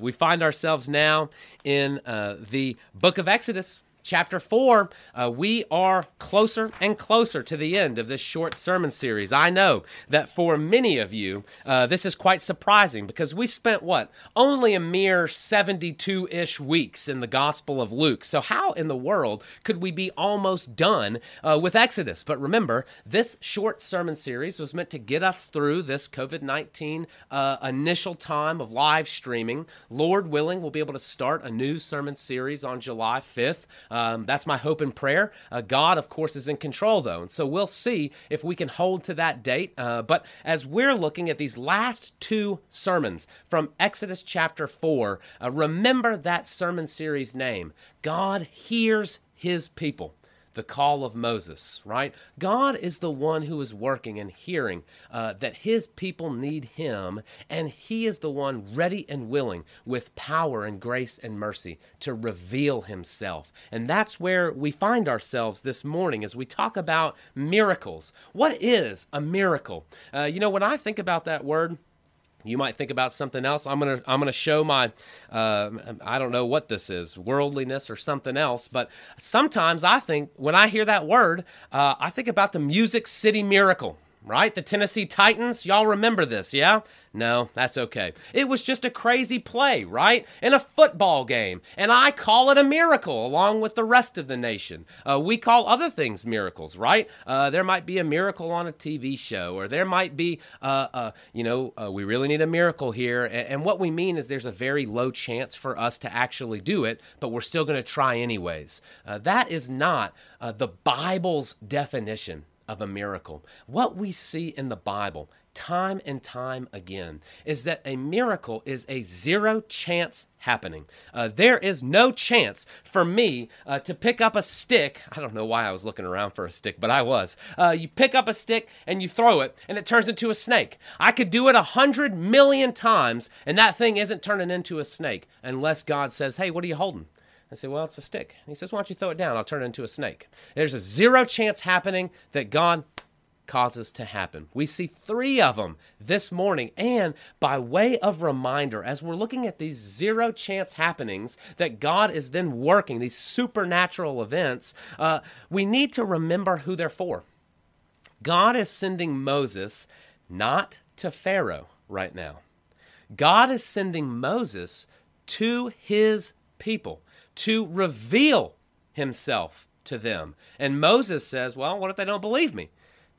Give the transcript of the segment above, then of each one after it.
We find ourselves now in uh, the book of Exodus chapter 4, uh, we are closer and closer to the end of this short sermon series. I know that for many of you, uh, this is quite surprising because we spent what? Only a mere 72 ish weeks in the Gospel of Luke. So, how in the world could we be almost done uh, with Exodus? But remember, this short sermon series was meant to get us through this COVID 19 uh, initial time of live streaming. Lord willing, we'll be able to start a new sermon series on July 5th. Um, that's my hope and prayer. Uh, God, of course, is in control, though. And so we'll see if we can hold to that date. Uh, but as we're looking at these last two sermons from Exodus chapter 4, uh, remember that sermon series name God hears his people the call of Moses, right? God is the one who is working and hearing uh, that his people need him, and he is the one ready and willing with power and grace and mercy to reveal himself. And that's where we find ourselves this morning as we talk about miracles. What is a miracle? Uh, you know, when I think about that word, you might think about something else. I'm gonna I'm gonna show my uh, I don't know what this is, worldliness or something else. But sometimes I think when I hear that word, uh, I think about the Music City Miracle right? The Tennessee Titans, y'all remember this, yeah? No, that's okay. It was just a crazy play, right? In a football game. And I call it a miracle along with the rest of the nation. Uh, we call other things miracles, right? Uh, there might be a miracle on a TV show, or there might be, uh, uh, you know, uh, we really need a miracle here. And, and, what we mean is there's a very low chance for us to actually do it, but we're still going to try anyways. Uh, that is not the Bible's definition of a miracle. What we see in the Bible time and time again is that a miracle is a zero chance happening. Uh, there is no chance for me uh, to pick up a stick. I don't know why I was looking around for a stick, but I was. Uh, you pick up a stick and you throw it, and it turns into a snake. I could do it a hundred million times, and that thing isn't turning into a snake unless God says, Hey, what are you holding? I say, well, it's a stick. he says, why don't you throw it down? I'll turn it into a snake. There's a zero chance happening that God causes to happen. We see three of them this morning. And by way of reminder, as we're looking at these zero chance happenings that God is then working, these supernatural events, uh, we need to remember who they're for. God is sending Moses not to Pharaoh right now. God is sending Moses to his people to reveal himself to them. And Moses says, Well, what if they don't believe me?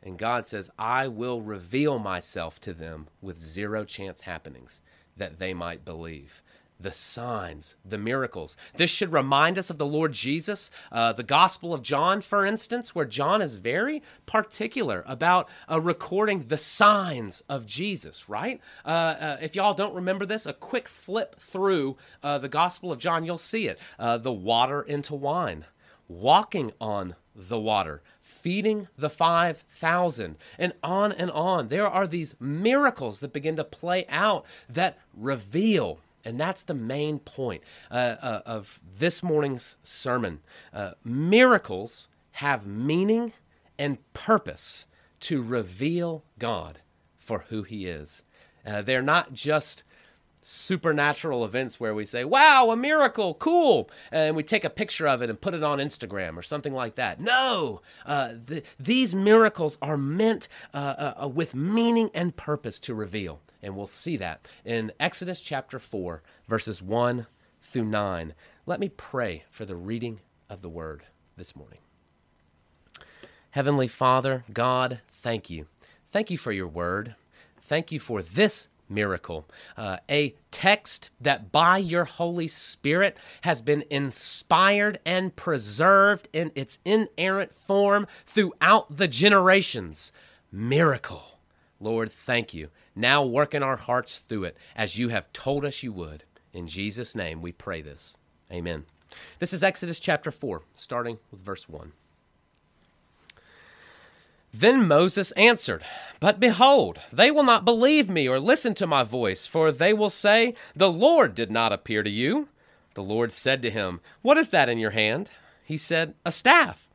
And God says, I will reveal myself to them with zero chance happenings that they might believe the signs, the miracles. This should remind us of the Lord Jesus. Uh, the Gospel of John, for instance, where John is very particular about uh, recording the signs of Jesus, right? Uh, uh if y'all don't remember this, a quick flip through uh, the Gospel of John, you'll see it. Uh, the water into wine, walking on the water, feeding the 5,000, and on and on. There are these miracles that begin to play out that reveal and that's the main point uh, uh, of this morning's sermon. Uh, miracles have meaning and purpose to reveal God for who He is. Uh, they're not just supernatural events where we say, wow, a miracle, cool, and we take a picture of it and put it on Instagram or something like that. No, uh, the, these miracles are meant uh, uh, with meaning and purpose to reveal. And we'll see that in Exodus chapter 4, verses 1 through 9. Let me pray for the reading of the word this morning. Heavenly Father, God, thank you. Thank you for your word. Thank you for this miracle. Uh, a text that by your Holy Spirit has been inspired and preserved in its inerrant form throughout the generations. Miracle. Lord, thank you. Now work in our hearts through it as you have told us you would. In Jesus' name we pray this. Amen. This is Exodus chapter 4, starting with verse 1. Then Moses answered, But behold, they will not believe me or listen to my voice, for they will say, The Lord did not appear to you. The Lord said to him, What is that in your hand? He said, A staff.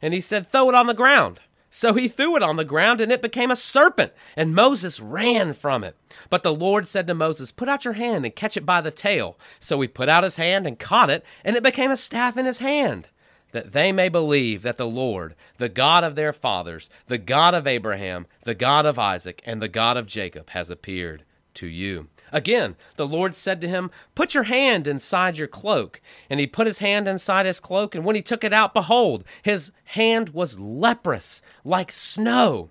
And he said, Throw it on the ground. So he threw it on the ground, and it became a serpent, and Moses ran from it. But the Lord said to Moses, Put out your hand and catch it by the tail. So he put out his hand and caught it, and it became a staff in his hand that they may believe that the Lord, the God of their fathers, the God of Abraham, the God of Isaac, and the God of Jacob, has appeared to you. Again, the Lord said to him, Put your hand inside your cloak. And he put his hand inside his cloak, and when he took it out, behold, his hand was leprous, like snow.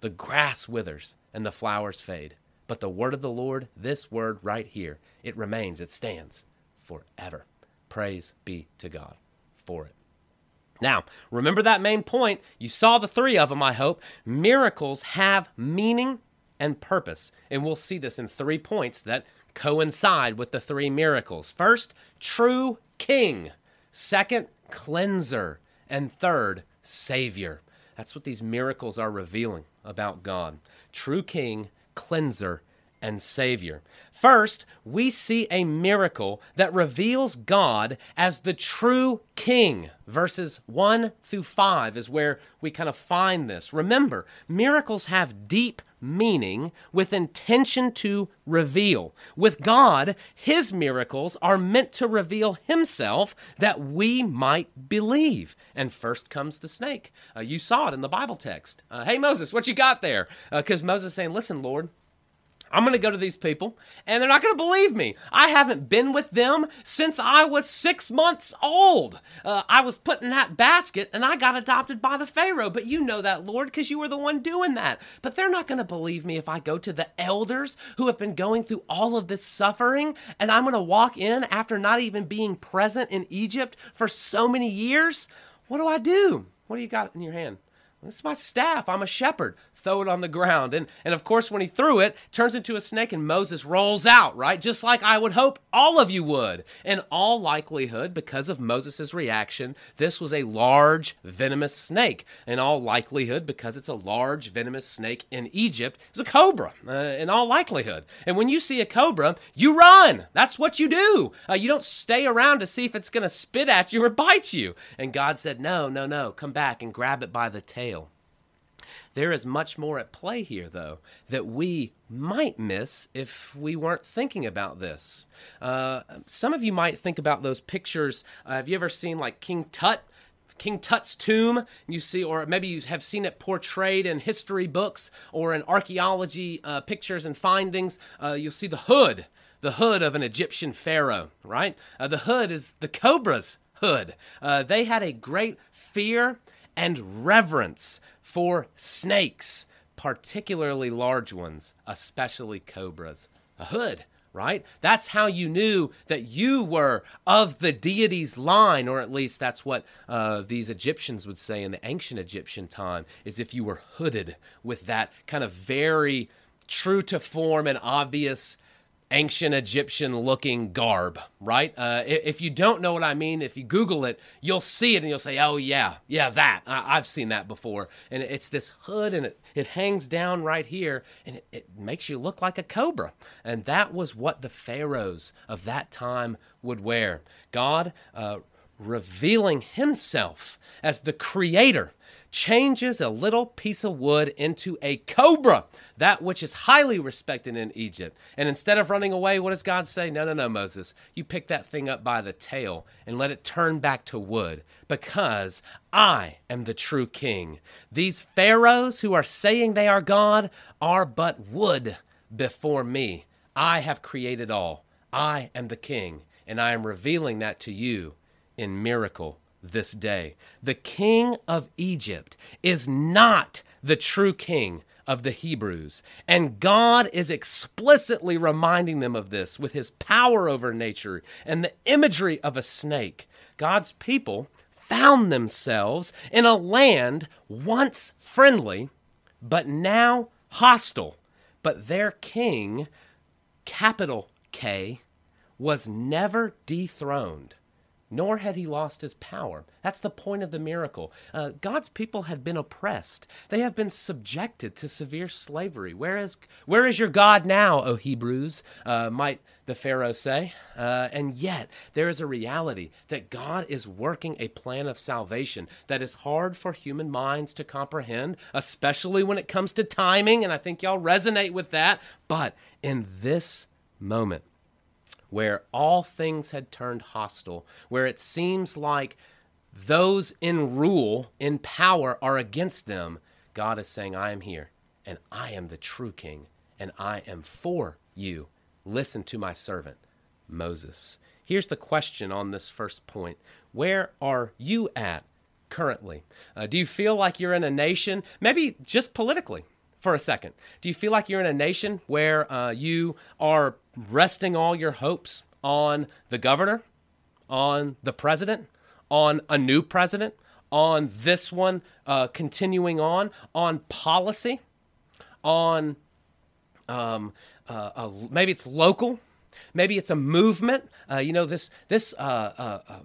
The grass withers and the flowers fade. But the word of the Lord, this word right here, it remains, it stands forever. Praise be to God for it. Now, remember that main point. You saw the three of them, I hope. Miracles have meaning and purpose. And we'll see this in three points that coincide with the three miracles. First, true king. Second, cleanser. And third, savior. That's what these miracles are revealing about God true King, cleanser, and Savior. First, we see a miracle that reveals God as the true King. Verses 1 through 5 is where we kind of find this. Remember, miracles have deep meaning with intention to reveal. With God, His miracles are meant to reveal Himself that we might believe. And first comes the snake. Uh, you saw it in the Bible text. Uh, hey, Moses, what you got there? Because uh, Moses saying, Listen, Lord, I'm going to go to these people and they're not going to believe me. I haven't been with them since I was six months old. Uh, I was put in that basket and I got adopted by the Pharaoh. But you know that, Lord, because you were the one doing that. But they're not going to believe me if I go to the elders who have been going through all of this suffering and I'm going to walk in after not even being present in Egypt for so many years. What do I do? What do you got in your hand? It's my staff. I'm a shepherd throw it on the ground. And, and of course, when he threw it, turns into a snake and Moses rolls out, right? Just like I would hope all of you would. In all likelihood, because of Moses' reaction, this was a large, venomous snake. In all likelihood, because it's a large, venomous snake in Egypt, it's a cobra, uh, in all likelihood. And when you see a cobra, you run. That's what you do. Uh, you don't stay around to see if it's going to spit at you or bite you. And God said, No, no, no, come back and grab it by the tail. There is much more at play here, though, that we might miss if we weren't thinking about this. Uh, some of you might think about those pictures. Uh, have you ever seen like King Tut? King Tut's tomb, you see, or maybe you have seen it portrayed in history books or in archaeology uh, pictures and findings. Uh, you'll see the hood, the hood of an Egyptian pharaoh, right? Uh, the hood is the cobra's hood. Uh, they had a great fear and reverence for snakes, particularly large ones, especially cobras. A hood, right? That's how you knew that you were of the deity's line, or at least that's what uh, these Egyptians would say in the ancient Egyptian time, is if you were hooded with that kind of very true to form and obvious ancient Egyptian looking garb, right? Uh, if you don't know what I mean, if you Google it, you'll see it and you'll say, oh, yeah, yeah, that. I- have seen that before. And it's this hood and it, it hangs down right here and it, it makes you look like a cobra. And that was what the pharaohs of that time would wear. God uh, revealing himself as the creator changes a little piece of wood into a cobra, that which is highly respected in Egypt. And instead of running away, what does God say? No, no, no, Moses. You pick that thing up by the tail and let it turn back to wood because I am the true king. These pharaohs who are saying they are God are but wood before me. I have created all. I am the king, and I am revealing that to you in miracle this day. The king of Egypt is not the true king of the Hebrews. And God is explicitly reminding them of this with his power over nature and the imagery of a snake. God's people found themselves in a land once friendly but now hostile. But their king, capital K, was never dethroned nor had he lost his power. That's the point of the miracle. Uh, God's people had been oppressed. They have been subjected to severe slavery. Where is, where is your God now, O Hebrews? Uh, might the Pharaoh say. Uh, and yet, there is a reality that God is working a plan of salvation that is hard for human minds to comprehend, especially when it comes to timing. And I think y'all resonate with that. But in this moment, where all things had turned hostile, where it seems like those in rule, in power, are against them, God is saying, I am here, and I am the true king, and I am for you. Listen to my servant, Moses. Here's the question on this first point Where are you at currently? Uh, do you feel like you're in a nation, maybe just politically? For a second, do you feel like you're in a nation where uh, you are resting all your hopes on the governor, on the president, on a new president, on this one uh, continuing on, on policy, on um, uh, maybe it's local, maybe it's a movement. Uh, you know this this uh, uh,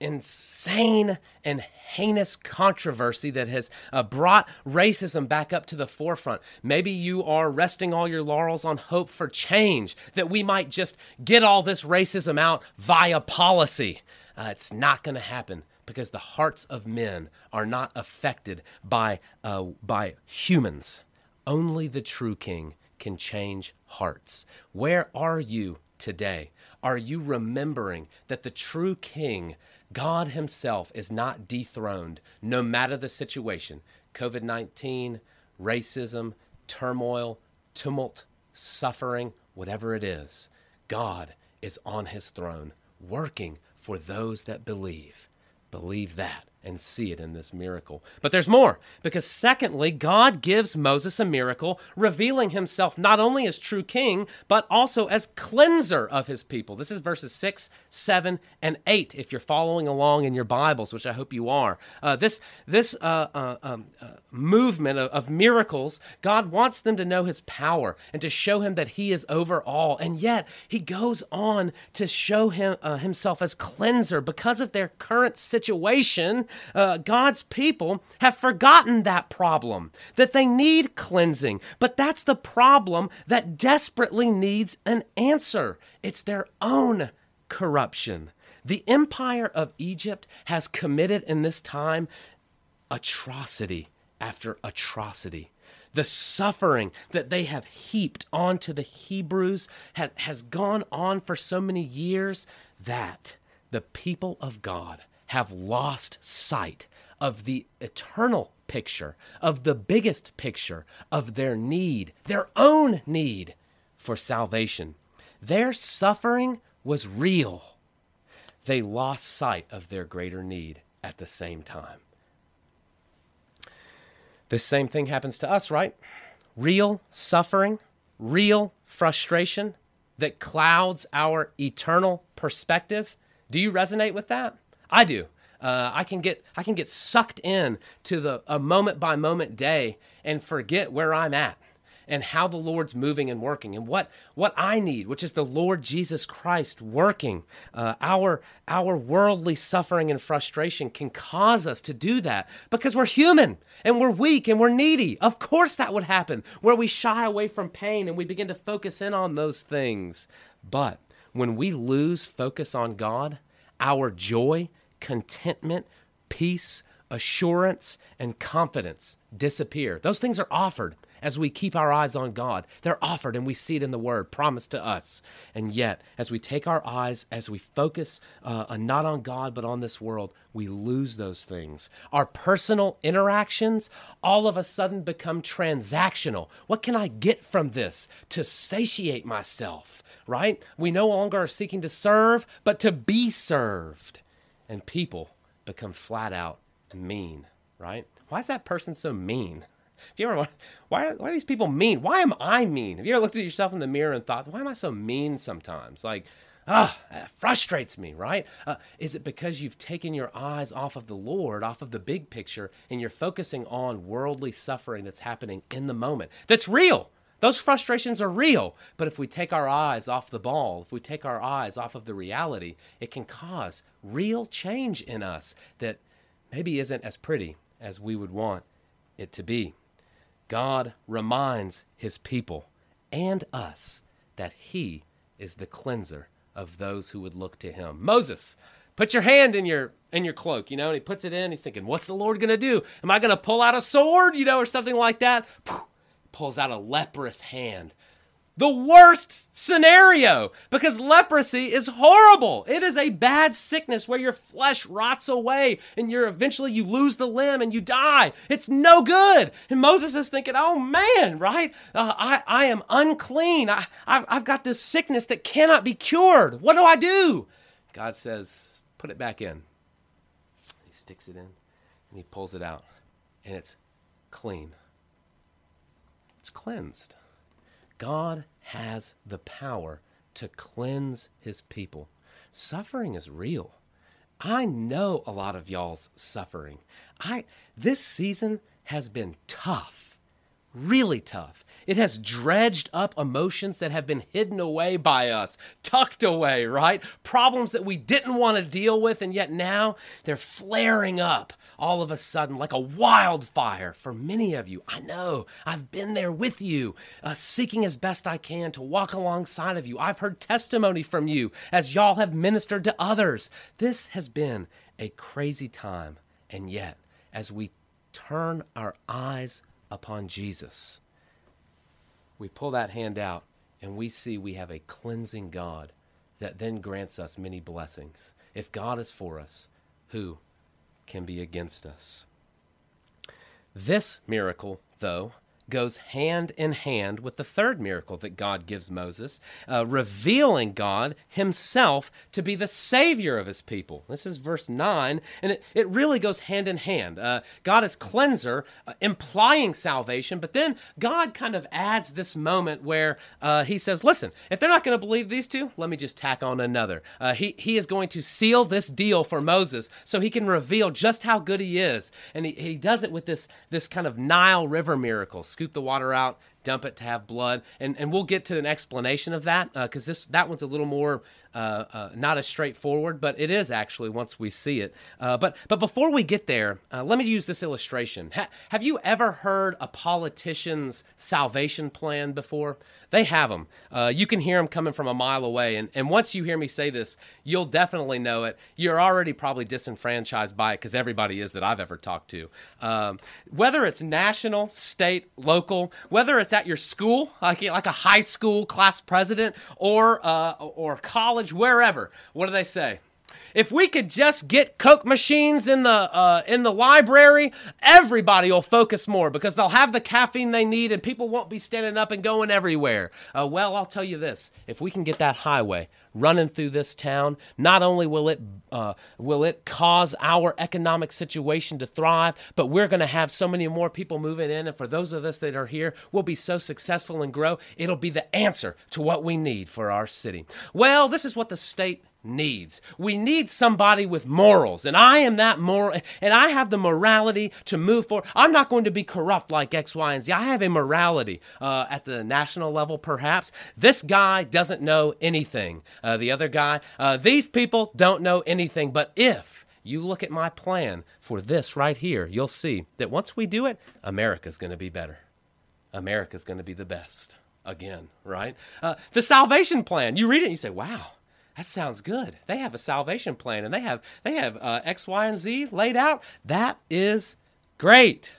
insane and heinous controversy that has uh, brought racism back up to the forefront. Maybe you are resting all your laurels on hope for change, that we might just get all this racism out via policy. Uh, it's not going to happen because the hearts of men are not affected by, uh, by humans. Only the true king can change hearts. Where are you today? Are you remembering that the true king God Himself is not dethroned, no matter the situation COVID 19, racism, turmoil, tumult, suffering, whatever it is. God is on His throne, working for those that believe. Believe that and see it in this miracle. But there's more, because secondly, God gives Moses a miracle, revealing himself not only as true king, but also as cleanser of his people. This is verses 6, 7, and 8, if you're following along in your Bibles, which I hope you are. Uh, this this uh, uh, um, uh, movement of, of miracles, God wants them to know his power and to show him that he is over all. And yet, he goes on to show him uh, himself as cleanser because of their current situation uh, God's people have forgotten that problem, that they need cleansing. But that's the problem that desperately needs an answer. It's their own corruption. The empire of Egypt has committed in this time atrocity after atrocity. The suffering that they have heaped onto the Hebrews ha- has gone on for so many years that the people of God have lost sight of the eternal picture, of the biggest picture of their need, their own need for salvation. Their suffering was real. They lost sight of their greater need at the same time. The same thing happens to us, right? Real suffering, real frustration that clouds our eternal perspective. Do you resonate with that? I do. Uh, I can get I can get sucked in to the a moment by moment day and forget where I'm at and how the Lord's moving and working and what what I need, which is the Lord Jesus Christ working. Uh, our our worldly suffering and frustration can cause us to do that because we're human and we're weak and we're needy. Of course, that would happen where we shy away from pain and we begin to focus in on those things. But when we lose focus on God, our joy contentment, peace, assurance, and confidence disappear. Those things are offered as we keep our eyes on God. They're offered and we see it in the Word, promised to us. And yet, as we take our eyes, as we focus uh, not on God but on this world, we lose those things. Our personal interactions all of a sudden become transactional. What can I get from this to satiate myself? Right? We no longer are seeking to serve, but to be served and people become flat out mean, right? Why is that person so mean? If you ever why, why are these people mean? Why am I mean? Have you ever looked at yourself in the mirror and thought, why am I so mean sometimes? Like, Ah, that frustrates me, right? Uh, is it because you've taken your eyes off of the Lord, off of the big picture, and you're focusing on worldly suffering that's happening in the moment? That's real. Those frustrations are real. But if we take our eyes off the ball, if we take our eyes off of the reality, it can cause real change in us that maybe isn't as pretty as we would want it to be. God reminds his people and us that he is the cleanser of those who would look to him. Moses, put your hand in your in your cloak, you know, and he puts it in. He's thinking, what's the Lord going to do? Am I going to pull out a sword, you know, or something like that? Pulls out a leprous hand the worst scenario because leprosy is horrible. It is a bad sickness where your flesh rots away and you're eventually you lose the limb and you die. It's no good. And Moses is thinking, oh man, right? Uh, I, I am unclean. I, I've, I've got this sickness that cannot be cured. What do I do? God says, put it back in. He sticks it in and he pulls it out and it's clean. It's cleansed. God has the power to cleanse his people. Suffering is real. I know a lot of y'all's suffering. I this season has been tough. Really tough. It has dredged up emotions that have been hidden away by us, tucked away, right? Problems that we didn't want to deal with, and yet now they're flaring up all of a sudden like a wildfire for many of you. I know I've been there with you, uh, seeking as best I can to walk alongside of you. I've heard testimony from you as y'all have ministered to others. This has been a crazy time, and yet, as we turn our eyes upon Jesus, we pull that hand out and we see we have a cleansing God that then grants us many blessings. If God is for us, who can be against us. This miracle, though, goes hand in hand with the third miracle that God gives Moses, uh, revealing God himself to be the Savior of his people. This is verse 9, and it, it really goes hand in hand. Uh, God is cleanser, uh, implying salvation, but then God kind of adds this moment where uh, he says, Listen, if they're not going to believe these two, let me just tack on another. Uh, he, he is going to seal this deal for Moses so he can reveal just how good he is. And he, he does it with this, this kind of Nile River miracle scoop the water out, dump it to have blood, and and we'll get to an explanation of that because uh, this that one's a little more uh, uh, not as straightforward, but it is actually once we see it. Uh, but but before we get there, uh, let me use this illustration. Ha- have you ever heard a politician's salvation plan before? They have them. You can hear them coming from a mile away, and and once you hear me say this, you'll definitely know it. You're already probably disenfranchised by it because everybody is that I've ever talked to. Um, whether it's national, state, local, whether it's at your school, like like a high school class president, or uh, or college college, wherever. What do they say? If we could just get Coke machines in the uh, in the library, everybody will focus more because they'll have the caffeine they need, and people won't be standing up and going everywhere. Uh, well, I'll tell you this: if we can get that highway running through this town, not only will it uh, will it cause our economic situation to thrive, but we're going to have so many more people moving in, and for those of us that are here, we'll be so successful and grow. It'll be the answer to what we need for our city. Well, this is what the state needs. We need somebody with morals, and I am that moral, and I have the morality to move forward. I'm not going to be corrupt like X, Y, and Z. I have a morality uh, at the national level, perhaps. This guy doesn't know anything. Uh, the other guy, uh, these people don't know anything. But if you look at my plan for this right here, you'll see that once we do it, America's going to be better. America's going to be the best again, right? Uh, the salvation plan, you read it and you say, wow that sounds good. They have a salvation plan and they have they have uh, X, Y, and Z laid out. That is great.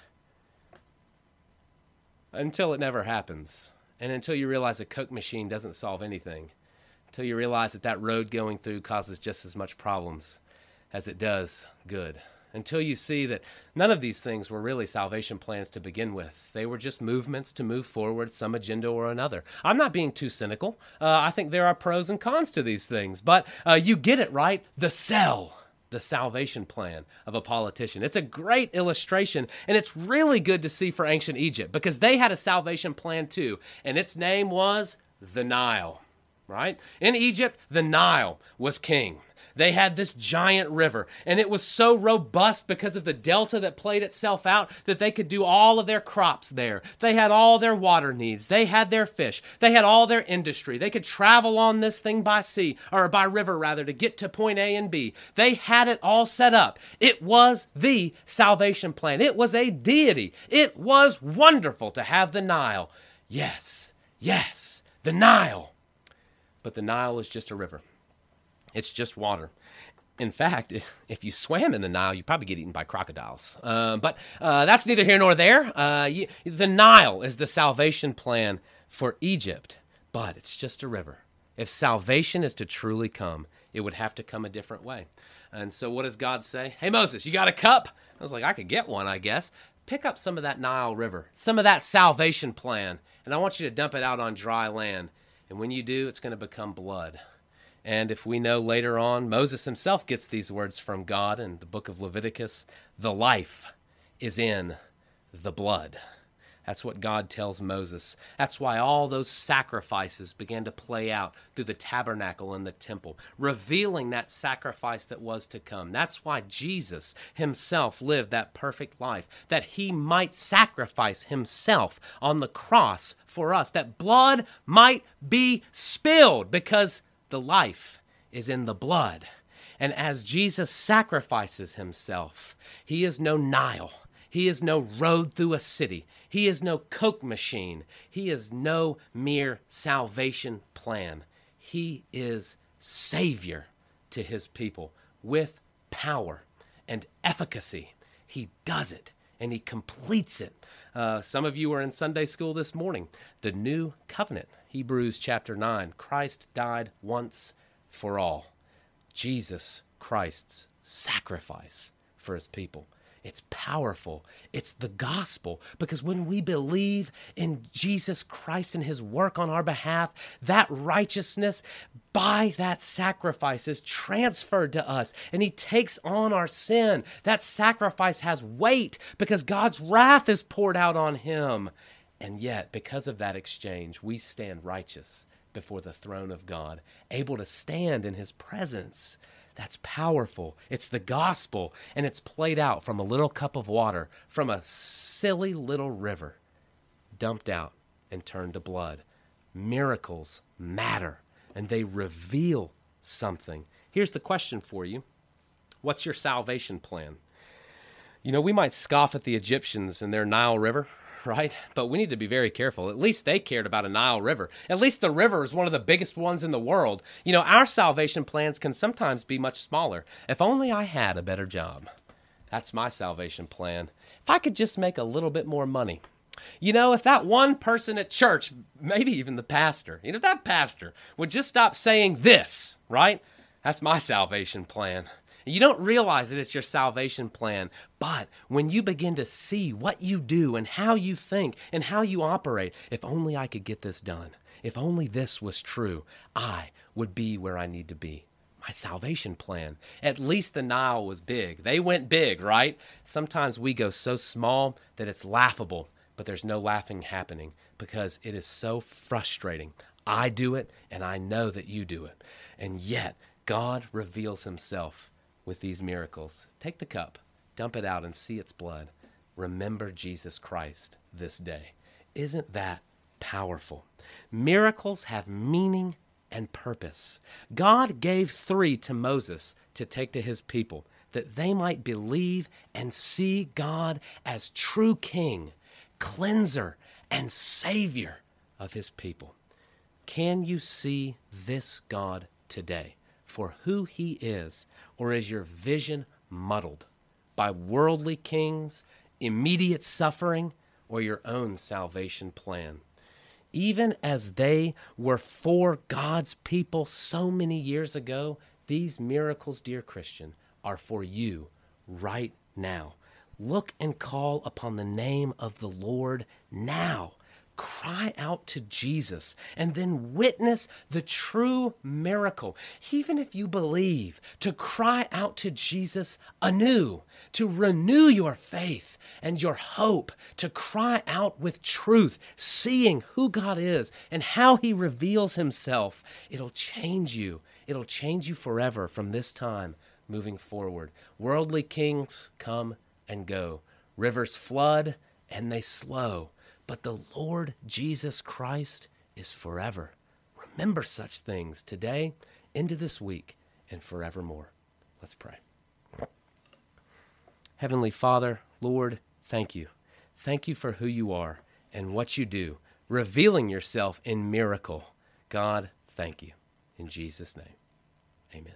Until it never happens, and until you realize a Coke machine doesn't solve anything, until you realize that that road going through causes just as much problems as it does good until you see that none of these things were really salvation plans to begin with. They were just movements to move forward some agenda or another. I'm not being too cynical. Uh, I think there are pros and cons to these things, but uh, you get it right. The cell. The salvation plan of a politician. It's a great illustration, and it's really good to see for ancient Egypt because they had a salvation plan too, and its name was the Nile. right? In Egypt, the Nile was king. They had this giant river, and it was so robust because of the delta that played itself out that they could do all of their crops there. They had all their water needs. They had their fish. They had all their industry. They could travel on this thing by sea, or by river rather, to get to point A and B. They had it all set up. It was the salvation plan. It was a deity. It was wonderful to have the Nile. Yes, yes, the Nile. But the Nile is just a river. It's just water. In fact, if you swam in the Nile, you'd probably get eaten by crocodiles. Uh, but uh, that's neither here nor there. Uh, you, the Nile is the salvation plan for Egypt, but it's just a river. If salvation is to truly come, it would have to come a different way. And so, what does God say? Hey, Moses, you got a cup? I was like, I could get one, I guess. Pick up some of that Nile River, some of that salvation plan, and I want you to dump it out on dry land. And when you do, it's going to become blood. And if we know later on, Moses himself gets these words from God in the book of Leviticus the life is in the blood. That's what God tells Moses. That's why all those sacrifices began to play out through the tabernacle and the temple, revealing that sacrifice that was to come. That's why Jesus himself lived that perfect life, that he might sacrifice himself on the cross for us, that blood might be spilled because the life is in the blood. And as Jesus sacrifices himself, he is no Nile. He is no road through a city. He is no Coke machine. He is no mere salvation plan. He is Savior to his people with power and efficacy. He does it and he completes it. Uh, some of you were in Sunday school this morning. The new covenant, Hebrews chapter 9. Christ died once for all. Jesus Christ's sacrifice for his people. It's powerful. It's the gospel. Because when we believe in Jesus Christ and his work on our behalf, that righteousness by that sacrifice is transferred to us and he takes on our sin. That sacrifice has weight because God's wrath is poured out on him. And yet, because of that exchange, we stand righteous before the throne of God, able to stand in his presence. That's powerful. It's the gospel, and it's played out from a little cup of water from a silly little river, dumped out and turned to blood. Miracles matter, and they reveal something. Here's the question for you What's your salvation plan? You know, we might scoff at the Egyptians and their Nile River right? But we need to be very careful. At least they cared about a Nile River. At least the river is one of the biggest ones in the world. You know, our salvation plans can sometimes be much smaller. If only I had a better job. That's my salvation plan. If I could just make a little bit more money. You know, if that one person at church, maybe even the pastor, you know, that pastor would just stop saying this, right? That's my salvation plan. You don't realize that it's your salvation plan, but when you begin to see what you do and how you think and how you operate, if only I could get this done, if only this was true, I would be where I need to be. My salvation plan. At least the Nile was big. They went big, right? Sometimes we go so small that it's laughable, but there's no laughing happening because it is so frustrating. I do it, and I know that you do it. And yet, God reveals himself with these miracles. Take the cup, dump it out, and see its blood. Remember Jesus Christ this day. Isn't that powerful? Miracles have meaning and purpose. God gave three to Moses to take to his people that they might believe and see God as true King, cleanser, and Savior of his people. Can you see this God today for who he is or is your vision muddled by worldly kings, immediate suffering, or your own salvation plan? Even as they were for God's people so many years ago, these miracles, dear Christian, are for you right now. Look and call upon the name of the Lord now. Cry out to Jesus and then witness the true miracle. Even if you believe, to cry out to Jesus anew, to renew your faith and your hope, to cry out with truth, seeing who God is and how He reveals Himself. It'll change you. It'll change you forever from this time moving forward. Worldly kings come and go, rivers flood and they slow, but the Lord Jesus Christ is forever. Remember such things today, into this week, and forevermore. Let's pray. Heavenly Father, Lord, thank you. Thank you for who you are and what you do, revealing yourself in miracle. God, thank you. In Jesus' name, amen.